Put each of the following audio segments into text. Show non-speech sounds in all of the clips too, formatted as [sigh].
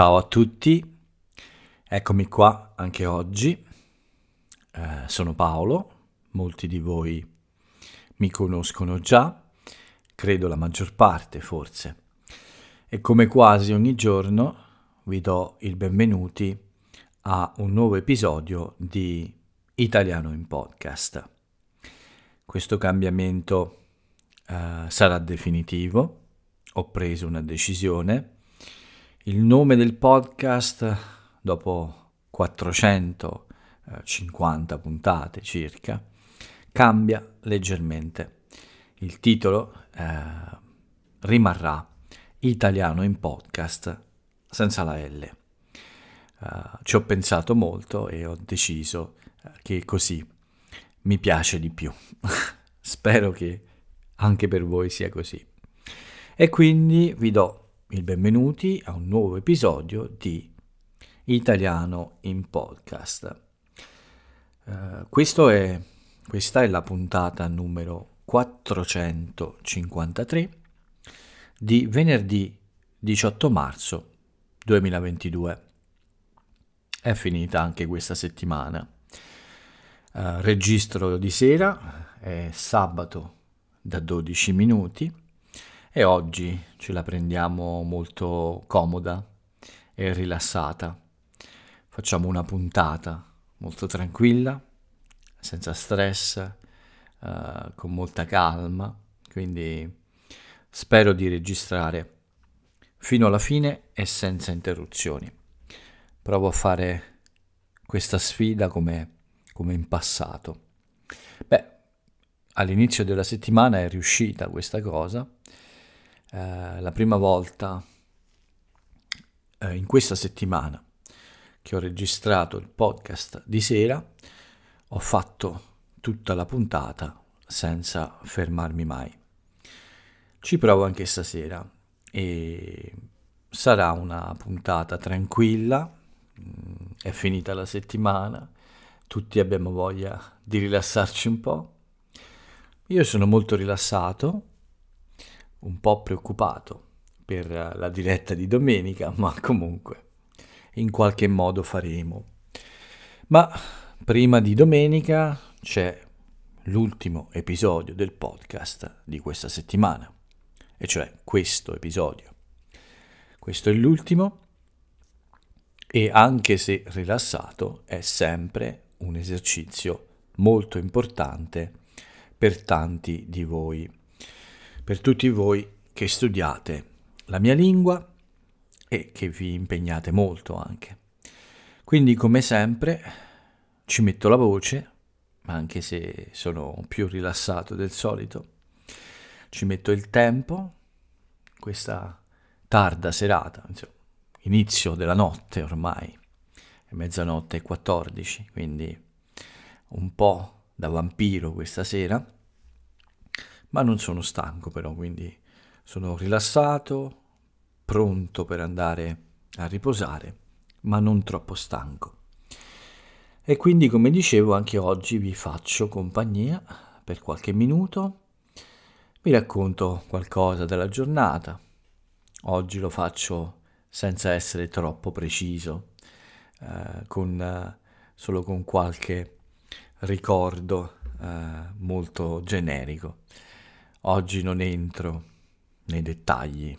Ciao a tutti, eccomi qua anche oggi. Eh, sono Paolo, molti di voi mi conoscono già, credo la maggior parte forse. E come quasi ogni giorno vi do il benvenuti a un nuovo episodio di Italiano in Podcast. Questo cambiamento eh, sarà definitivo, ho preso una decisione il nome del podcast, dopo 450 puntate circa, cambia leggermente. Il titolo eh, rimarrà Italiano in podcast senza la L. Uh, ci ho pensato molto e ho deciso uh, che così mi piace di più. [laughs] Spero che anche per voi sia così. E quindi vi do il benvenuti a un nuovo episodio di Italiano in Podcast. Uh, è, questa è la puntata numero 453 di venerdì 18 marzo 2022. È finita anche questa settimana. Uh, registro di sera, è sabato da 12 minuti e oggi ce la prendiamo molto comoda e rilassata. Facciamo una puntata molto tranquilla, senza stress, uh, con molta calma, quindi spero di registrare fino alla fine e senza interruzioni. Provo a fare questa sfida come, come in passato. Beh, all'inizio della settimana è riuscita questa cosa eh, la prima volta eh, in questa settimana che ho registrato il podcast di sera, ho fatto tutta la puntata senza fermarmi mai. Ci provo anche stasera e sarà una puntata tranquilla, mm, è finita la settimana, tutti abbiamo voglia di rilassarci un po'. Io sono molto rilassato un po' preoccupato per la diretta di domenica, [laughs] ma comunque in qualche modo faremo. Ma prima di domenica c'è l'ultimo episodio del podcast di questa settimana, e cioè questo episodio. Questo è l'ultimo e anche se rilassato è sempre un esercizio molto importante per tanti di voi per tutti voi che studiate la mia lingua e che vi impegnate molto anche. Quindi come sempre ci metto la voce, anche se sono più rilassato del solito, ci metto il tempo, questa tarda serata, insomma, inizio della notte ormai, è mezzanotte e 14, quindi un po' da vampiro questa sera ma non sono stanco però, quindi sono rilassato, pronto per andare a riposare, ma non troppo stanco. E quindi, come dicevo, anche oggi vi faccio compagnia per qualche minuto, vi racconto qualcosa della giornata. Oggi lo faccio senza essere troppo preciso, eh, con, eh, solo con qualche ricordo eh, molto generico. Oggi non entro nei dettagli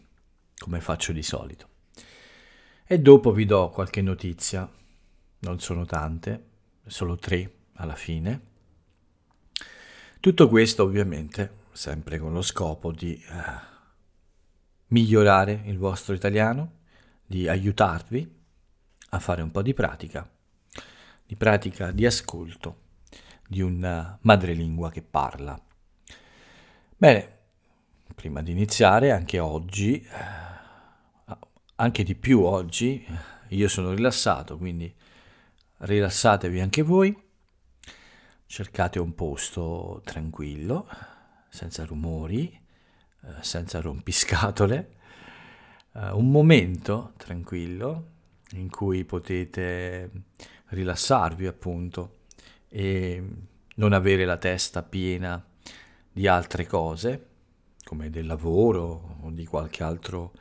come faccio di solito. E dopo vi do qualche notizia, non sono tante, solo tre alla fine. Tutto questo ovviamente sempre con lo scopo di eh, migliorare il vostro italiano, di aiutarvi a fare un po' di pratica, di pratica di ascolto di un madrelingua che parla. Bene, prima di iniziare, anche oggi, eh, anche di più oggi, io sono rilassato, quindi rilassatevi anche voi, cercate un posto tranquillo, senza rumori, eh, senza rompiscatole, eh, un momento tranquillo in cui potete rilassarvi appunto e non avere la testa piena di altre cose, come del lavoro o di qualche altro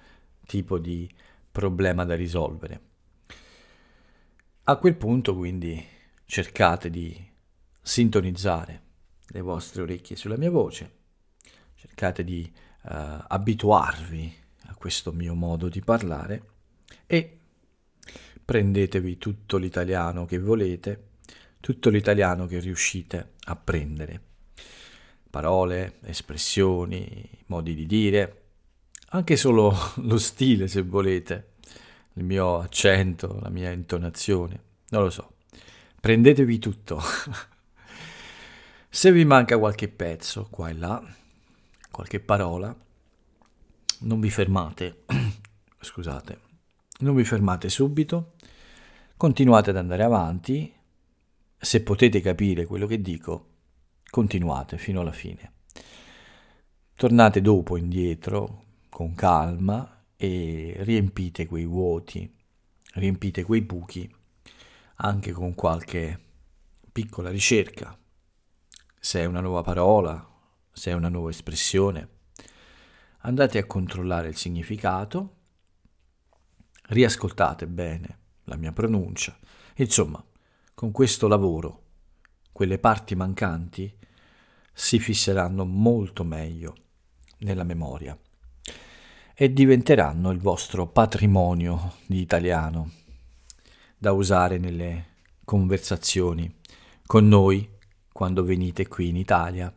tipo di problema da risolvere. A quel punto quindi cercate di sintonizzare le vostre orecchie sulla mia voce, cercate di uh, abituarvi a questo mio modo di parlare e prendetevi tutto l'italiano che volete, tutto l'italiano che riuscite a prendere. Parole, espressioni, modi di dire, anche solo [laughs] lo stile se volete, il mio accento, la mia intonazione, non lo so. Prendetevi tutto. [laughs] se vi manca qualche pezzo qua e là, qualche parola, non vi fermate, [clears throat] scusate, non vi fermate subito, continuate ad andare avanti, se potete capire quello che dico, continuate fino alla fine. Tornate dopo indietro con calma e riempite quei vuoti, riempite quei buchi anche con qualche piccola ricerca. Se è una nuova parola, se è una nuova espressione, andate a controllare il significato, riascoltate bene la mia pronuncia, insomma, con questo lavoro quelle parti mancanti si fisseranno molto meglio nella memoria e diventeranno il vostro patrimonio di italiano da usare nelle conversazioni con noi quando venite qui in Italia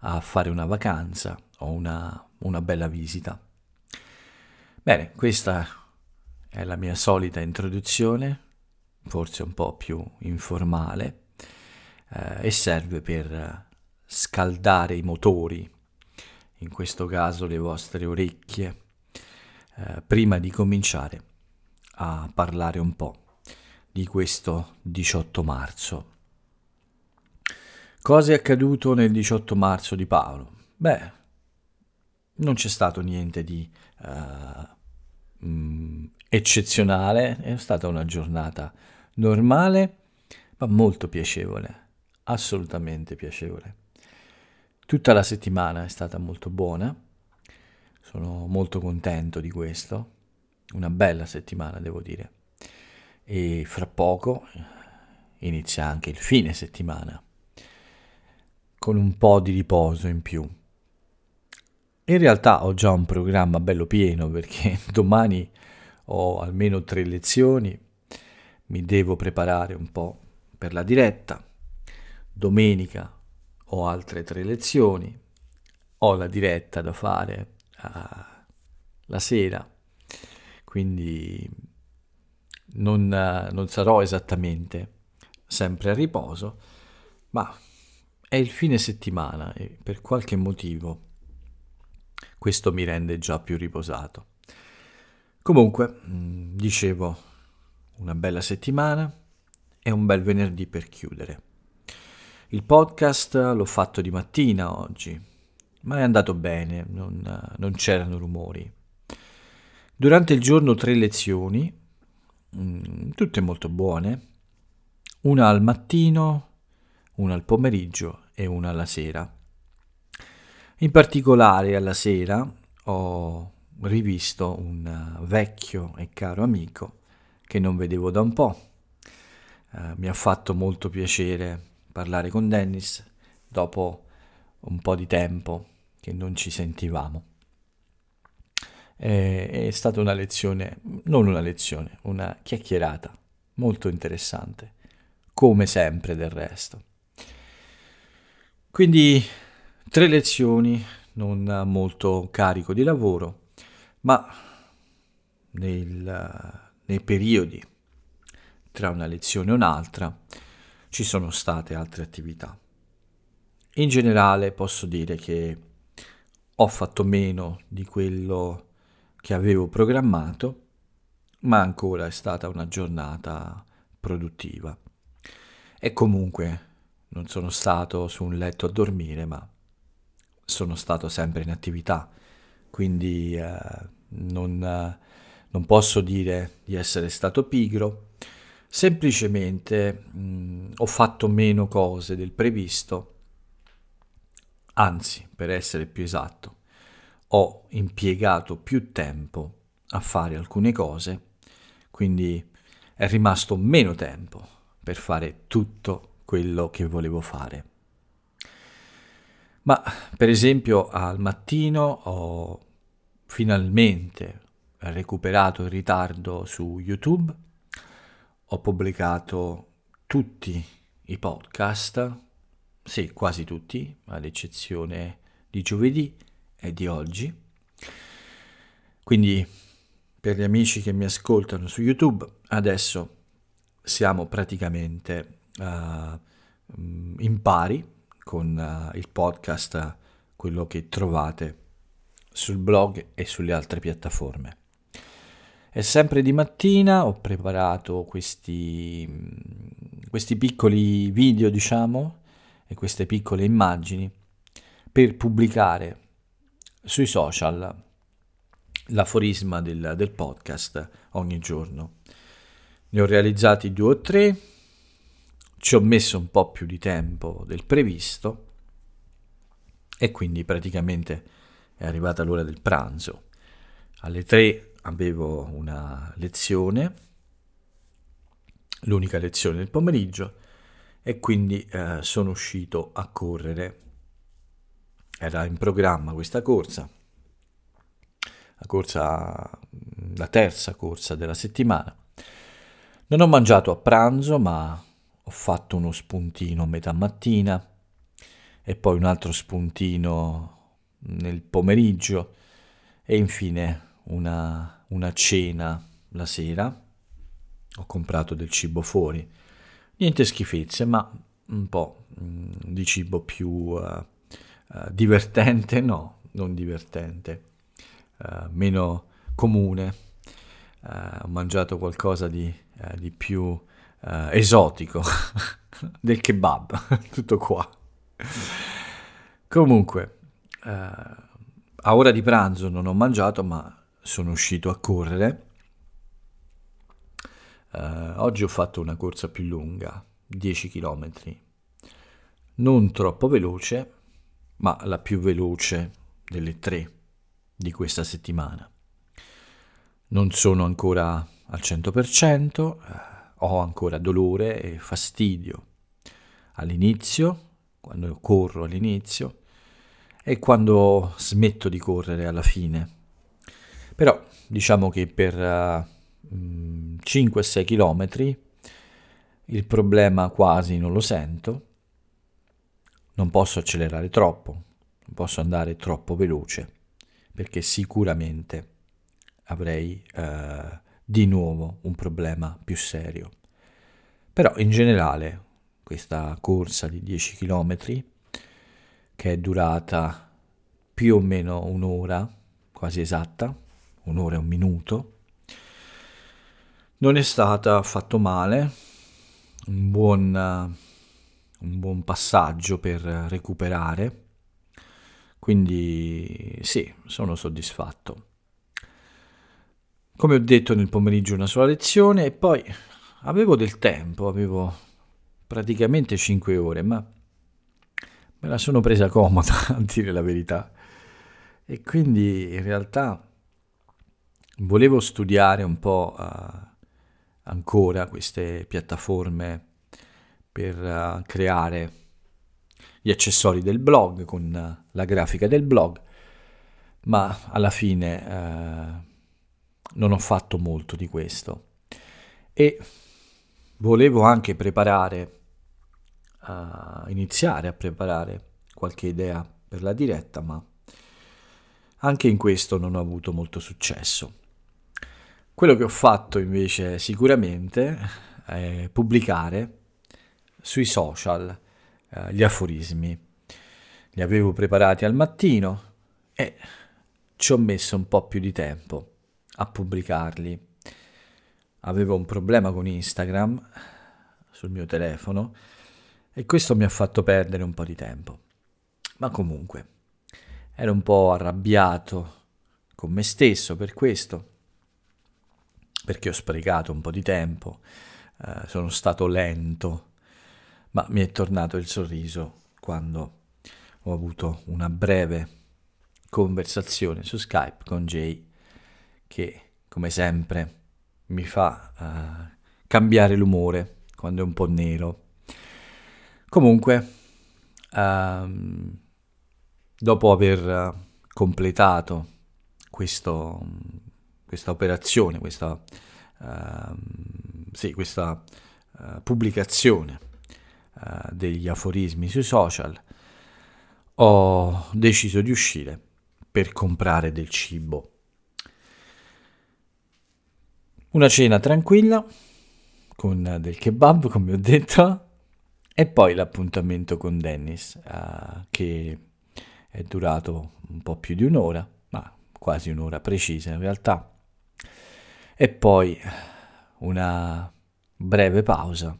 a fare una vacanza o una, una bella visita. Bene, questa è la mia solita introduzione, forse un po' più informale, eh, e serve per scaldare i motori, in questo caso le vostre orecchie, eh, prima di cominciare a parlare un po' di questo 18 marzo. Cosa è accaduto nel 18 marzo di Paolo? Beh, non c'è stato niente di uh, eccezionale, è stata una giornata normale, ma molto piacevole, assolutamente piacevole. Tutta la settimana è stata molto buona, sono molto contento di questo, una bella settimana devo dire. E fra poco inizia anche il fine settimana, con un po' di riposo in più. In realtà ho già un programma bello pieno perché [laughs] domani ho almeno tre lezioni, mi devo preparare un po' per la diretta, domenica ho altre tre lezioni, ho la diretta da fare uh, la sera, quindi non, uh, non sarò esattamente sempre a riposo, ma è il fine settimana e per qualche motivo questo mi rende già più riposato. Comunque, mm, dicevo, una bella settimana e un bel venerdì per chiudere. Il podcast l'ho fatto di mattina oggi, ma è andato bene, non, non c'erano rumori. Durante il giorno tre lezioni, mm, tutte molto buone, una al mattino, una al pomeriggio e una alla sera. In particolare alla sera ho rivisto un vecchio e caro amico che non vedevo da un po'. Uh, mi ha fatto molto piacere parlare con Dennis dopo un po' di tempo che non ci sentivamo. È, stata una lezione, non una lezione, una chiacchierata molto interessante, come sempre del resto. Quindi tre lezioni, non molto carico di lavoro, ma nel, nei periodi tra una lezione e un'altra ci sono state altre attività. In generale posso dire che ho fatto meno di quello che avevo programmato, ma ancora è stata una giornata produttiva. E comunque non sono stato su un letto a dormire, ma sono stato sempre in attività, quindi eh, non, eh, non posso dire di essere stato pigro, semplicemente mh, mm, ho fatto meno cose del previsto, anzi, per essere più esatto, ho impiegato più tempo a fare alcune cose, quindi è rimasto meno tempo per fare tutto quello che volevo fare. Ma per esempio al mattino ho finalmente recuperato il ritardo su YouTube, ho pubblicato tutti i podcast, sì, quasi tutti, ad eccezione di giovedì e di oggi. Quindi per gli amici che mi ascoltano su YouTube, adesso siamo praticamente uh, in pari con uh, il podcast, quello che trovate sul blog e sulle altre piattaforme. È sempre di mattina, ho preparato questi, questi piccoli video, diciamo, e queste piccole immagini per pubblicare sui social l'aforisma del, del podcast ogni giorno. Ne ho realizzati due o tre, ci ho messo un po' più di tempo del previsto e quindi praticamente è arrivata l'ora del pranzo. Alle tre avevo una lezione, l'unica lezione del pomeriggio, e quindi eh, sono uscito a correre. Era in programma questa corsa, la corsa, la terza corsa della settimana. Non ho mangiato a pranzo, ma ho fatto uno spuntino a metà mattina e poi un altro spuntino nel pomeriggio e infine una, una cena la sera. Ho comprato del cibo fuori, niente schifezze, ma un po' mm, di cibo più uh, uh, divertente, no, non divertente, uh, meno comune. ho mangiato qualcosa di, di più esotico [laughs] del kebab, [laughs] tutto qua. Comunque, a ora di pranzo non ho mangiato, ma sono uscito a correre. Uh, oggi ho fatto una corsa più lunga, 10 km. Non troppo veloce, ma la più veloce delle tre di questa settimana. Non sono ancora al 100%, ho ancora dolore e fastidio all'inizio, quando corro all'inizio e quando smetto di correre alla fine. Però diciamo che per uh, 5-6 km il problema quasi non lo sento, non posso accelerare troppo, non posso andare troppo veloce, perché sicuramente avrei uh, di nuovo un problema più serio. Però in generale questa corsa di 10 km, che è durata più o meno un'ora, quasi esatta, un'ora e un minuto, non è stata affatto male, un buon, un buon passaggio per recuperare, quindi sì, sono soddisfatto. Come ho detto nel pomeriggio una sola lezione e poi avevo del tempo, avevo praticamente 5 ore, ma me la sono presa comoda [laughs] a dire la verità. E quindi in realtà volevo studiare un po' uh, ancora queste piattaforme per uh, creare gli accessori del blog con uh, la grafica del blog, ma alla fine non ho fatto molto di questo e volevo anche preparare, uh, iniziare a preparare qualche idea per la diretta, ma anche in questo non ho avuto molto successo. Quello che ho fatto invece sicuramente è pubblicare sui social uh, gli aforismi. Li avevo preparati al mattino e ci ho messo un po' più di tempo a pubblicarli. Avevo un problema con Instagram sul mio telefono e questo mi ha fatto perdere un po' di tempo. Ma comunque, ero un po' arrabbiato con me stesso per questo, perché ho sprecato un po' di tempo, eh, sono stato lento, ma mi è tornato il sorriso quando ho avuto una breve conversazione su Skype con Jay che come sempre, mi fa uh, cambiare l'umore quando è un po' nero. Comunque, uh, dopo aver completato questo, questa operazione, questa, uh, sì, questa uh, pubblicazione uh, degli aforismi sui social, ho deciso di uscire per comprare del cibo. Una cena tranquilla, con del kebab, come ho detto, e poi l'appuntamento con Dennis, uh, che è durato un po' più di un'ora, ma quasi un'ora precisa in realtà. E poi una breve pausa.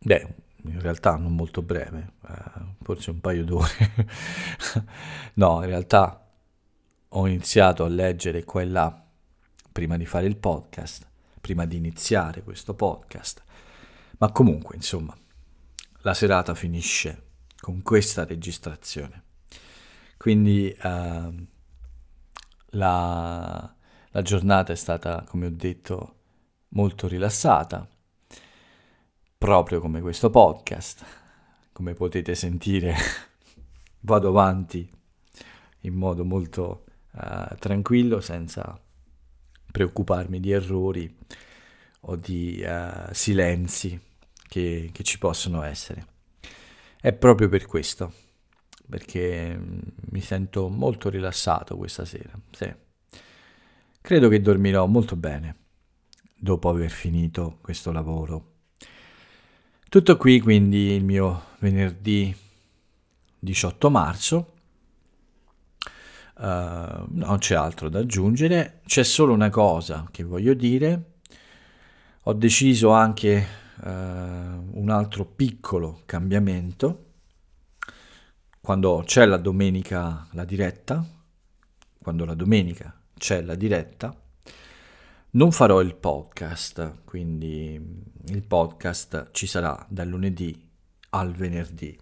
Beh, in realtà non molto breve, eh, forse un paio d'ore. [laughs] no, in realtà ho iniziato a leggere qua e là prima di fare il podcast, prima di iniziare questo podcast. Ma comunque, insomma, la serata finisce con questa registrazione. Quindi eh, la, la giornata è stata, come ho detto, molto rilassata proprio come questo podcast. Come potete sentire, [laughs] vado avanti in modo molto uh, tranquillo, senza preoccuparmi di errori o di uh, silenzi che, che, ci possono essere. È proprio per questo, perché mm, mi sento molto rilassato questa sera. Sì. Credo che dormirò molto bene dopo aver finito questo lavoro tutto qui quindi il mio venerdì 18 marzo. Uh, non c'è altro da aggiungere, c'è solo una cosa che voglio dire. Ho deciso anche uh, un altro piccolo cambiamento. Quando c'è la domenica la diretta, quando la domenica c'è la diretta, non farò il podcast, quindi il podcast ci sarà dal lunedì al venerdì.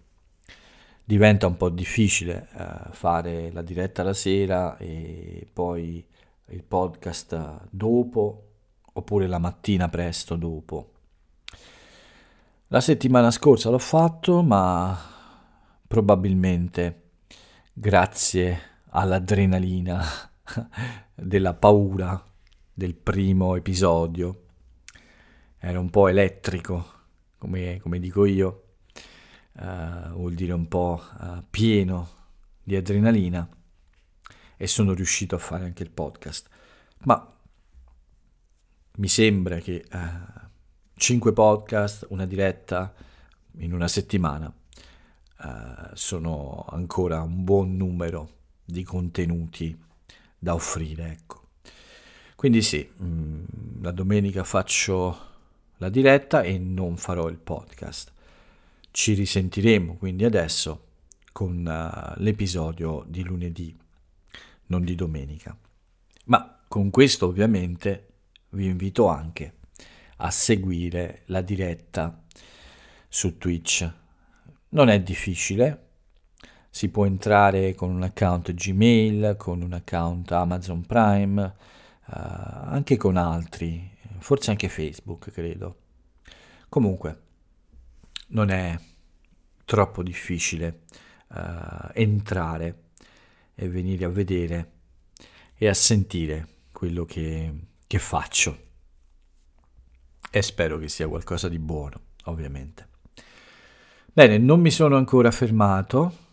Diventa un po' difficile eh, fare la diretta la sera e poi il podcast dopo oppure la mattina presto dopo. La settimana scorsa l'ho fatto, ma probabilmente grazie all'adrenalina [laughs] della paura del primo episodio. Era un po' elettrico, come, come dico io, uh, vuol dire un po' uh, pieno di adrenalina e sono riuscito a fare anche il podcast. Ma mi sembra che uh, eh, 5 podcast, una diretta in una settimana sono ancora un buon numero di contenuti da offrire, ecco. Quindi sì, mm, la domenica faccio la diretta e non farò il podcast. Ci risentiremo quindi adesso con uh, l'episodio di lunedì, non di domenica. Ma con questo ovviamente vi invito anche a seguire la diretta su Twitch. Non è difficile, si può entrare con un account Gmail, con un account Amazon Prime, uh, anche con altri, forse anche Facebook, credo. Comunque, non è troppo difficile uh, entrare e venire a vedere e a sentire quello che, che faccio. E spero che sia qualcosa di buono, ovviamente. Bene, non mi sono ancora fermato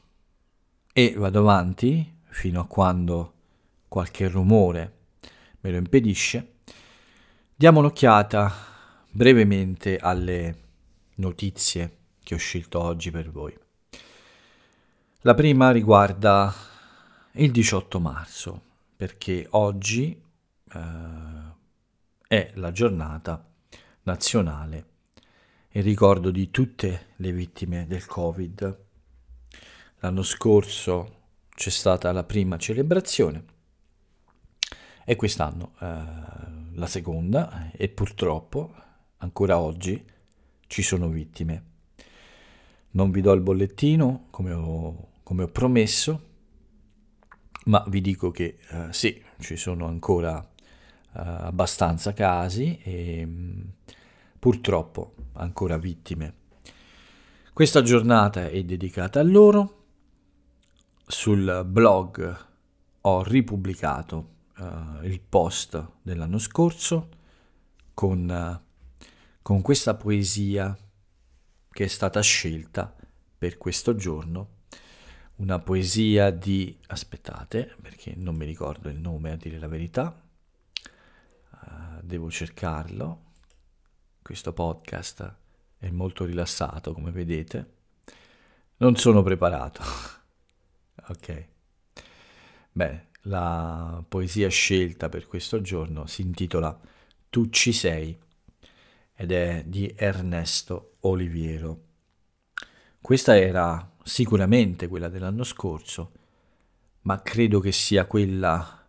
e vado avanti fino a quando qualche rumore me lo impedisce, diamo un'occhiata brevemente alle notizie che ho scelto oggi per voi. La prima riguarda il 18 marzo, perché oggi eh, è la giornata nazionale in ricordo di tutte le vittime del Covid. L'anno scorso c'è stata la prima celebrazione e quest'anno eh, la seconda e purtroppo ancora oggi ci sono vittime. Non vi do il bollettino come ho, come ho promesso, ma vi dico che eh, sì, ci sono ancora abbastanza casi e mm, purtroppo ancora vittime. Questa giornata è dedicata a loro. Sul blog ho ripubblicato uh, il post dell'anno scorso con, uh, con questa poesia che è stata scelta per questo giorno. Una poesia di aspettate perché non mi ricordo il nome a dire la verità. Uh, devo cercarlo. Questo podcast è molto rilassato come vedete. Non sono preparato [laughs] ok bene la poesia scelta per questo giorno si intitola Tu ci sei ed è di Ernesto Oliviero. Questa era sicuramente quella dell'anno scorso, ma credo che sia quella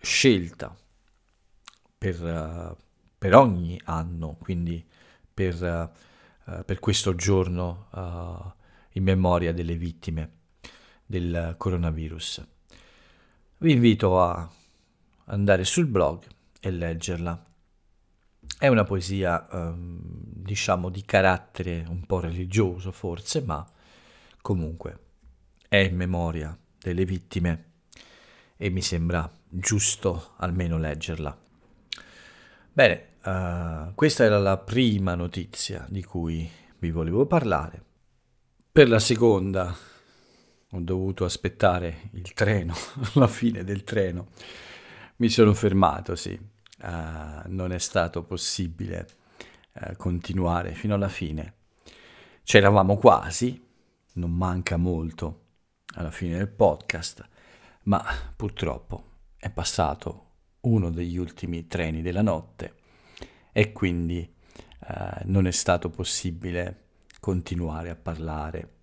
scelta per, per ogni anno, quindi per, uh, per questo giorno uh, in memoria delle vittime del coronavirus. Vi invito a andare sul blog e leggerla. È una poesia, ehm, diciamo, di carattere un po' religioso forse, ma comunque è in memoria delle vittime e mi sembra giusto almeno leggerla. Bene, uh, questa era la prima notizia di cui vi volevo parlare. Per la seconda ho dovuto aspettare il treno, [laughs] la fine del treno. Mi sono fermato, sì, uh, non è stato possibile uh, continuare fino alla fine. C'eravamo quasi, non manca molto alla fine del podcast, ma purtroppo è passato uno degli ultimi treni della notte e quindi uh, non è stato possibile continuare a parlare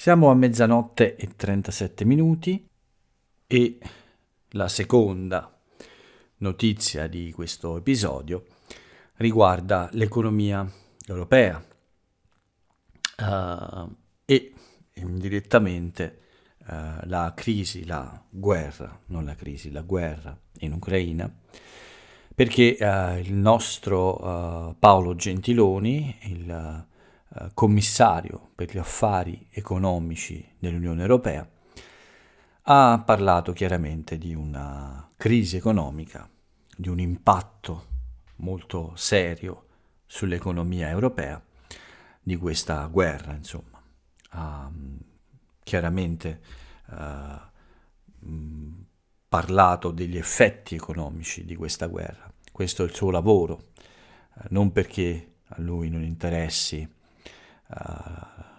siamo a mezzanotte e 37 minuti e la seconda notizia di questo episodio riguarda l'economia europea uh, e indirettamente uh, la crisi, la guerra, non la crisi, la guerra in Ucraina, perché uh, il nostro Paolo Gentiloni, il eh, commissario per gli affari economici dell'Unione Europea, ha parlato chiaramente di una crisi economica, di un impatto molto serio sull'economia europea di questa guerra, insomma. Ha mm, chiaramente uh, parlato degli effetti economici di questa guerra. Questo è il suo lavoro, uh, non perché a lui non interessi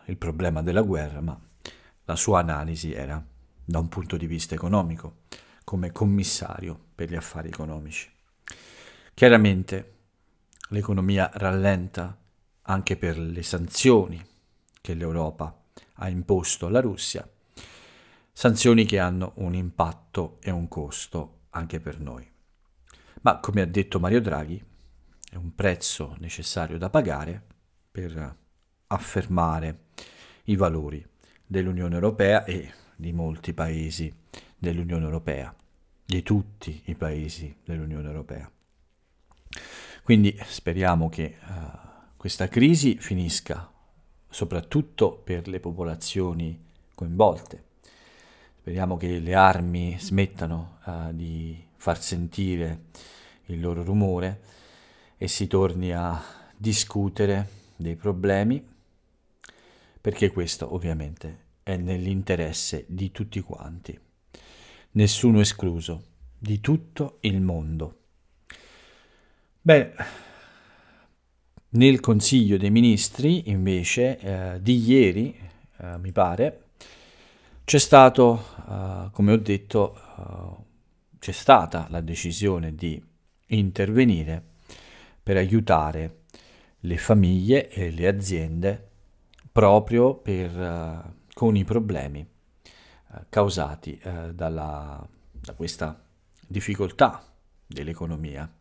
il problema della guerra, ma la sua analisi era da un punto di vista economico, come commissario per gli affari economici. Chiaramente l'economia rallenta anche per le sanzioni che l'Europa ha imposto alla Russia, sanzioni che hanno un impatto e un costo anche per noi. Ma come ha detto Mario Draghi, è un prezzo necessario da pagare per affermare i valori dell'Unione Europea e di molti paesi dell'Unione Europea, di tutti i paesi dell'Unione Europea. Quindi speriamo che uh, questa crisi finisca soprattutto per le popolazioni coinvolte. Speriamo che le armi smettano uh, di far sentire il loro rumore e si torni a discutere dei problemi perché questo ovviamente è nell'interesse di tutti quanti, nessuno escluso, di tutto il mondo. Beh, nel Consiglio dei Ministri, invece, eh, di ieri, eh, mi pare, c'è stato, eh, come ho detto, eh, c'è stata la decisione di intervenire per aiutare le famiglie e le aziende proprio per, uh, con i problemi uh, causati uh, dalla, da questa difficoltà dell'economia,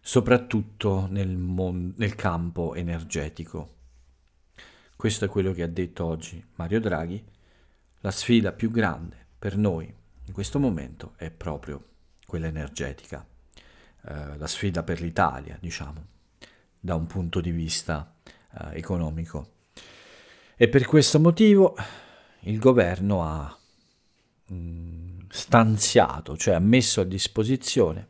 soprattutto nel, mon- nel campo energetico. Questo è quello che ha detto oggi Mario Draghi. La sfida più grande per noi in questo momento è proprio quella energetica. eh, la sfida per l'Italia, diciamo, da un punto di vista eh, economico. E per questo motivo il governo ha mm, stanziato, cioè ha messo a disposizione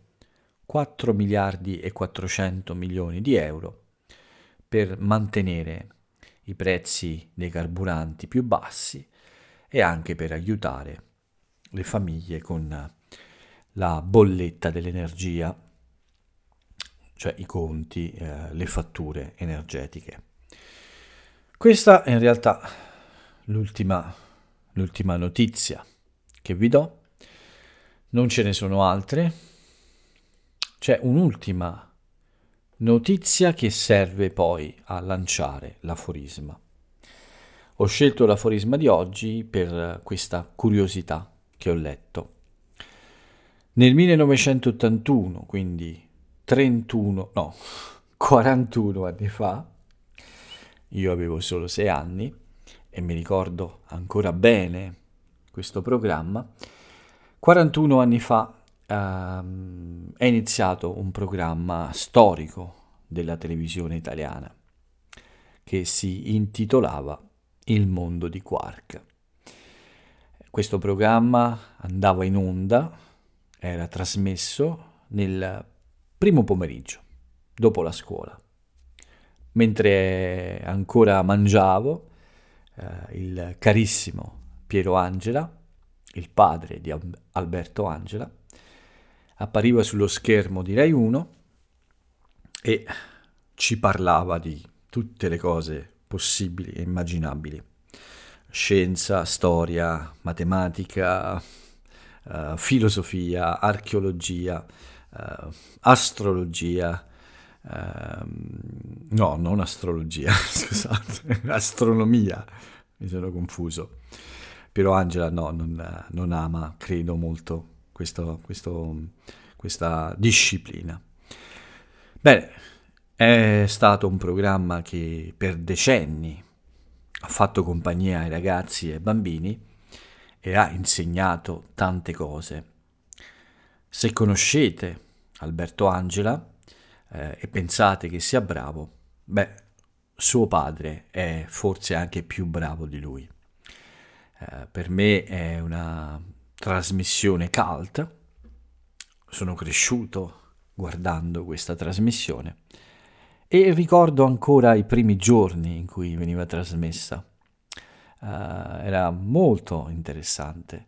4 miliardi e 400 milioni di euro per mantenere i prezzi dei carburanti più bassi e anche per aiutare le famiglie con la bolletta dell'energia, cioè i conti, eh, le fatture energetiche. Questa è in realtà l'ultima, l'ultima notizia che vi do. Non ce ne sono altre. C'è un'ultima notizia che serve poi a lanciare l'aforisma. Ho scelto l'aforisma di oggi per questa curiosità che ho letto. Nel 1981, quindi 31, no, 41 anni fa, io avevo solo sei anni e mi ricordo ancora bene questo programma. 41 anni fa ehm, è iniziato un programma storico della televisione italiana che si intitolava Il mondo di Quark. Questo programma andava in onda, era trasmesso nel primo pomeriggio, dopo la scuola mentre ancora mangiavo, eh, il carissimo Piero Angela, il padre di Alberto Angela, appariva sullo schermo di Rai 1 e ci parlava di tutte le cose possibili e immaginabili. Scienza, storia, matematica, uh, filosofia, archeologia, uh, astrologia, Ehm, no, non astrologia, [laughs] scusate, astronomia, mi sono confuso. Piero Angela no, non, non ama, credo molto, questo, questo, questa disciplina. Bene, è stato un programma che per decenni ha fatto compagnia ai ragazzi e ai bambini e ha insegnato tante cose. Se conoscete Alberto Angela, eh, e pensate che sia bravo, beh, suo padre è forse anche più bravo di lui. Eh, per me è una trasmissione cult, sono cresciuto guardando questa trasmissione e ricordo ancora i primi giorni in cui veniva trasmessa. Uh, era molto interessante.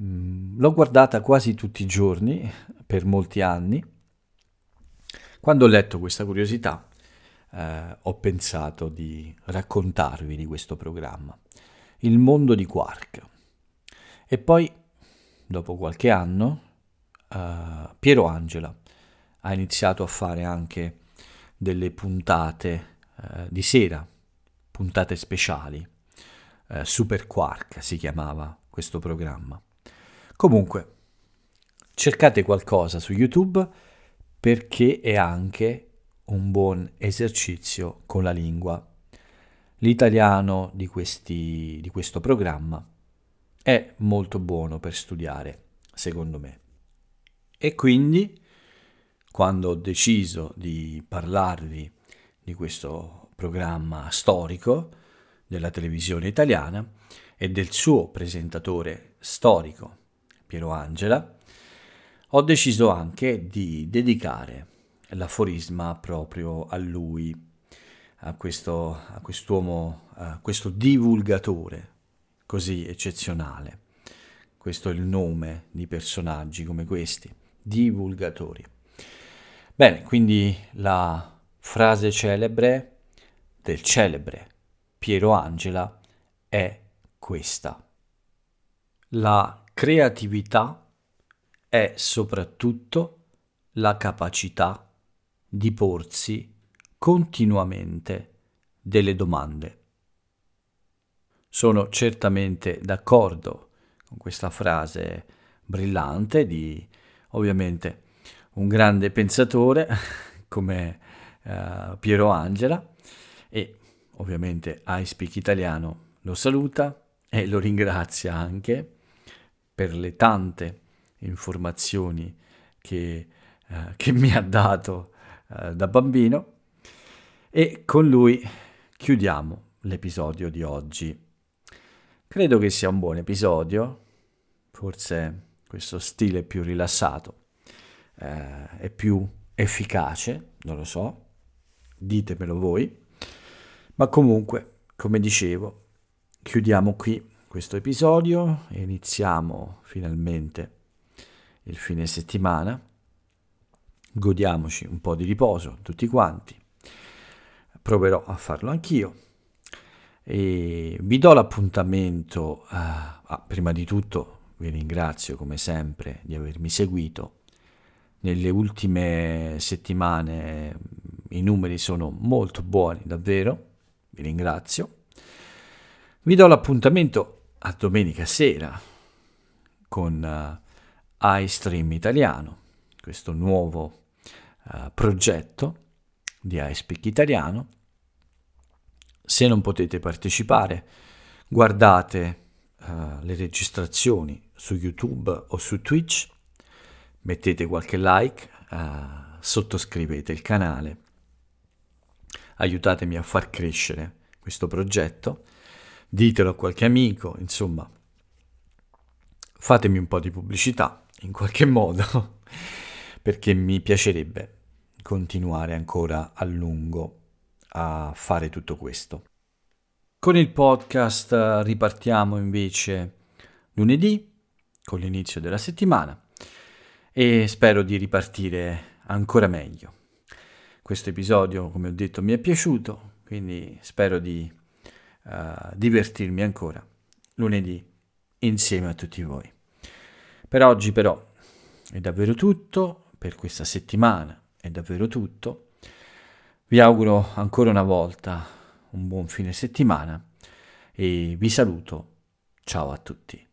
Mm, l'ho guardata quasi tutti i giorni per molti anni quando ho letto questa curiosità eh, ho pensato di raccontarvi di questo programma, Il mondo di Quark. E poi, dopo qualche anno, eh, Piero Angela ha iniziato a fare anche delle puntate eh, di sera, puntate speciali. Eh, Super Quark si chiamava questo programma. Comunque, cercate qualcosa su YouTube perché è anche un buon esercizio con la lingua. L'italiano di, questi, di questo programma è molto buono per studiare, secondo me. E quindi, quando ho deciso di parlarvi di questo programma storico della televisione italiana e del suo presentatore storico, Piero Angela, ho deciso anche di dedicare l'aforisma proprio a lui, a, questo, a quest'uomo, a questo divulgatore così eccezionale. Questo è il nome di personaggi come questi, divulgatori. Bene, quindi la frase celebre del celebre Piero Angela è questa. La creatività è soprattutto la capacità di porsi continuamente delle domande. Sono certamente d'accordo con questa frase brillante di ovviamente un grande pensatore [laughs] come uh, Piero Angela e ovviamente iSpeak Italiano lo saluta e lo ringrazia anche per le tante informazioni che eh, che mi ha dato eh, da bambino e con lui chiudiamo l'episodio di oggi. Credo che sia un buon episodio, forse questo stile più rilassato eh, è più efficace, non lo so, ditemelo voi, ma comunque, come dicevo, chiudiamo qui questo episodio e iniziamo finalmente il fine settimana. Godiamoci un po' di riposo tutti quanti. Proverò a farlo anch'io. E vi do l'appuntamento. Uh, ah, prima di tutto vi ringrazio come sempre di avermi seguito. Nelle ultime settimane i numeri sono molto buoni, davvero. Vi ringrazio. Vi do l'appuntamento a domenica sera con uh, iStream Italiano, questo nuovo uh, progetto di iSpeak Italiano. Se non potete partecipare, guardate uh, le registrazioni su YouTube o su Twitch, mettete qualche like, uh, sottoscrivete il canale, aiutatemi a far crescere questo progetto. Ditelo a qualche amico, insomma, fatemi un po' di pubblicità in qualche modo, [laughs] perché mi piacerebbe continuare ancora a lungo a fare tutto questo. Con il podcast eh, ripartiamo invece lunedì, con l'inizio della settimana, e spero di ripartire ancora meglio. Questo episodio, come ho detto, mi è piaciuto, quindi spero di uh, divertirmi ancora lunedì insieme a tutti voi. Per oggi però è davvero tutto, per questa settimana è davvero tutto. Vi auguro ancora una volta un buon fine settimana e vi saluto. Ciao a tutti.